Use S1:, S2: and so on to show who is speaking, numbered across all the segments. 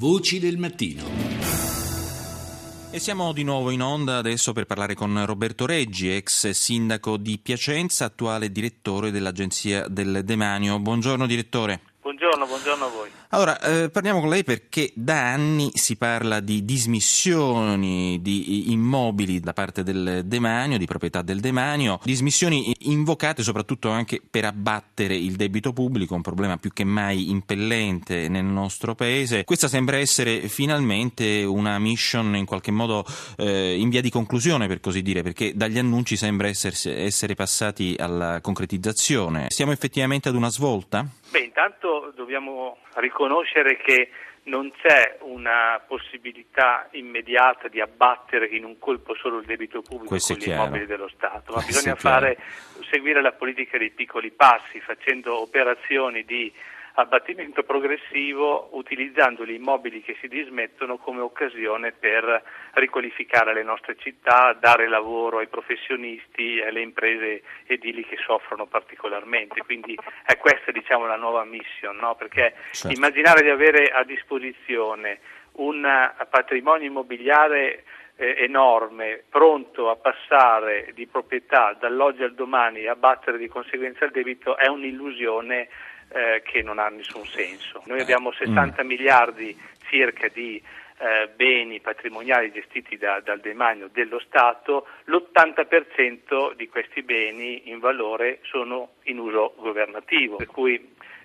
S1: Voci del mattino.
S2: E siamo di nuovo in onda adesso per parlare con Roberto Reggi, ex sindaco di Piacenza, attuale direttore dell'Agenzia del Demanio. Buongiorno direttore.
S3: Buongiorno, buongiorno a voi.
S2: Allora, eh, parliamo con lei perché da anni si parla di dismissioni di immobili da parte del demanio, di proprietà del demanio, dismissioni invocate soprattutto anche per abbattere il debito pubblico, un problema più che mai impellente nel nostro paese. Questa sembra essere finalmente una mission in qualche modo eh, in via di conclusione, per così dire, perché dagli annunci sembra essersi, essere passati alla concretizzazione. Siamo effettivamente ad una svolta?
S3: Beh, intanto dobbiamo riconoscere che non c'è una possibilità immediata di abbattere in un colpo solo il debito pubblico
S2: Questo
S3: con gli immobili dello Stato, ma
S2: Questo
S3: bisogna fare, seguire la politica dei piccoli passi, facendo operazioni di abbattimento progressivo utilizzando gli immobili che si dismettono come occasione per riqualificare le nostre città, dare lavoro ai professionisti e alle imprese edili che soffrono particolarmente. Quindi è questa diciamo, la nuova mission, no? perché certo. immaginare di avere a disposizione un patrimonio immobiliare eh, enorme, pronto a passare di proprietà dall'oggi al domani e a battere di conseguenza il debito è un'illusione eh, che non ha nessun senso. Noi abbiamo 60 mm. miliardi circa di eh, beni patrimoniali gestiti da, dal demanio dello Stato, l'80% di questi beni in valore sono in uso governativo, per cui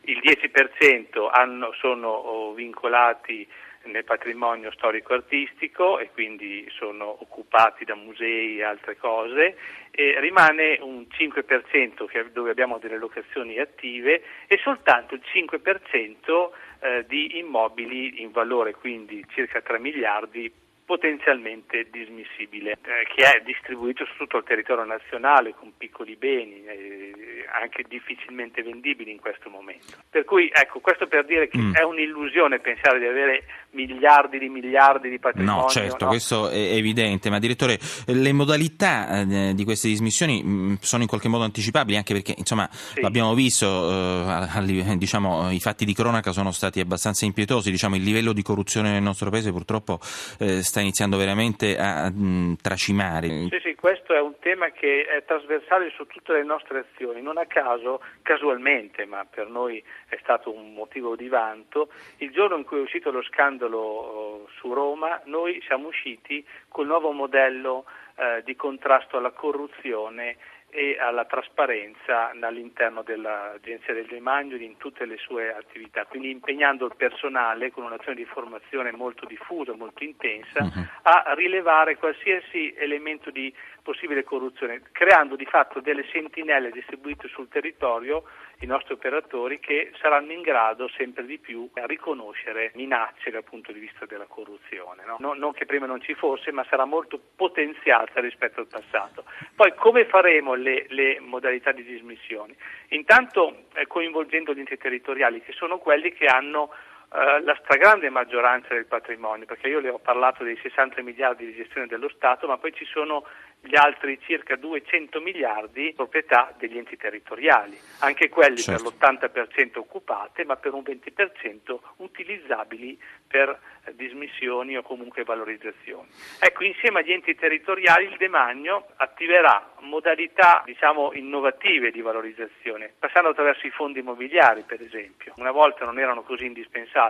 S3: il 10% hanno, sono oh, vincolati nel patrimonio storico-artistico e quindi sono occupati da musei e altre cose, e rimane un 5% che, dove abbiamo delle locazioni attive e soltanto il 5% eh, di immobili in valore, quindi circa 3 miliardi potenzialmente dismissibile, eh, che è distribuito su tutto il territorio nazionale con piccoli beni, eh, anche difficilmente vendibili in questo momento. Per cui ecco, questo per dire che mm. è un'illusione pensare di avere miliardi di miliardi di patrimonio.
S2: No, certo, no? questo è evidente, ma direttore, le modalità eh, di queste dismissioni mh, mm, sono in qualche modo anticipabili, anche perché insomma sì. l'abbiamo visto, eh, diciamo, i fatti di cronaca sono stati abbastanza impietosi, diciamo, il livello di corruzione nel nostro paese purtroppo eh, sta iniziando veramente a mh, mm, tracimare.
S3: Sì, sì, questo è un tema che è trasversale su tutte le nostre azioni, non a caso, casualmente, ma per noi è stato un motivo di vanto, il giorno in cui è uscito lo scandalo eh, su Roma, noi siamo usciti col nuovo modello eh, di contrasto alla corruzione e alla trasparenza all'interno dell'Agenzia del Demanio in tutte le sue attività, quindi impegnando il personale con un'azione di formazione molto diffusa, molto intensa, uh-huh. a rilevare qualsiasi elemento di possibile corruzione, creando di fatto delle sentinelle distribuite sul territorio, i nostri operatori, che saranno in grado sempre di più a riconoscere minacce dal punto di vista della corruzione. No? Non, non che prima non ci fosse, ma sarà molto potenziata rispetto al passato. Poi come faremo le, le modalità di dismissione? Intanto eh, coinvolgendo gli enti territoriali, che sono quelli che hanno eh, la stragrande maggioranza del patrimonio, perché io le ho parlato dei 60 miliardi di gestione dello Stato, ma poi ci sono gli altri circa 200 miliardi proprietà degli enti territoriali, anche quelli certo. per l'80% occupate, ma per un 20% utilizzabili per eh, dismissioni o comunque valorizzazioni. Ecco, insieme agli enti territoriali il demanio attiverà modalità diciamo, innovative di valorizzazione, passando attraverso i fondi immobiliari per esempio. Una volta non erano così indispensabili,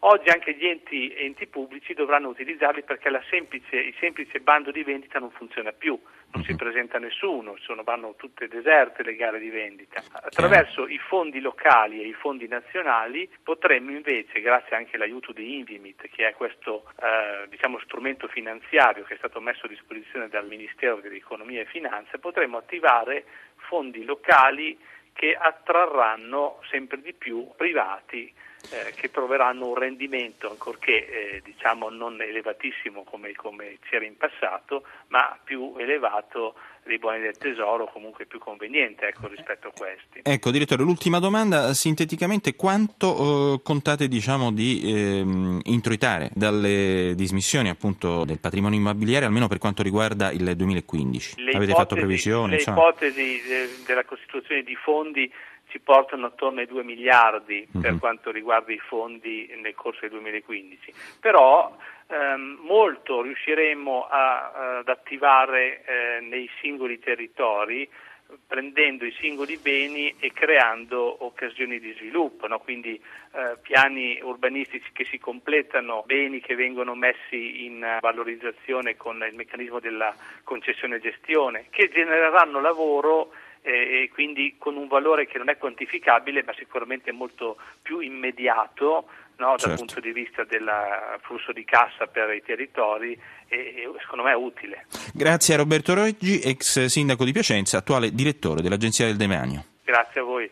S3: oggi anche gli enti, enti pubblici dovranno utilizzarli perché semplice, il semplice bando di vendita non funziona più, non si mhm. presenta nessuno, sono, vanno tutte deserte le gare di vendita. Attraverso i fondi locali e i fondi nazionali potremmo invece, grazie anche all'aiuto di Invimit, che è questo eh, diciamo, strumento finanziario che è stato messo a disposizione dal Ministero dell'Economia e Finanze, potremmo attivare fondi locali che attrarranno sempre di più privati eh, che troveranno un rendimento, ancorché eh, diciamo non elevatissimo come, come, c'era in passato, ma più elevato dei buoni del tesoro, comunque più conveniente ecco, rispetto a questi.
S2: Ecco, direttore, l'ultima domanda, sinteticamente quanto eh, contate diciamo, di ehm, introitare dalle dismissioni appunto, del patrimonio immobiliare, almeno per quanto riguarda il 2015?
S3: Le
S2: Avete
S3: ipotesi,
S2: fatto previsioni?
S3: Le insomma? ipotesi de, della costituzione di fondi ci portano attorno ai 2 miliardi per uh-huh. quanto riguarda i fondi nel corso del 2015. Però ehm, molto riusciremo a, ad attivare eh, nei singoli territori prendendo i singoli beni e creando occasioni di sviluppo, no? quindi eh, piani urbanistici che si completano, beni che vengono messi in valorizzazione con il meccanismo della concessione e gestione, che genereranno lavoro eh, e quindi con un valore che non è quantificabile ma sicuramente molto più immediato no, dal certo. punto di vista del flusso di cassa per i territori e, e secondo me è utile.
S2: Grazie a Roberto Roggi, ex sindaco di Piacenza, attuale direttore dell'Agenzia del Demanio.
S3: Grazie a voi.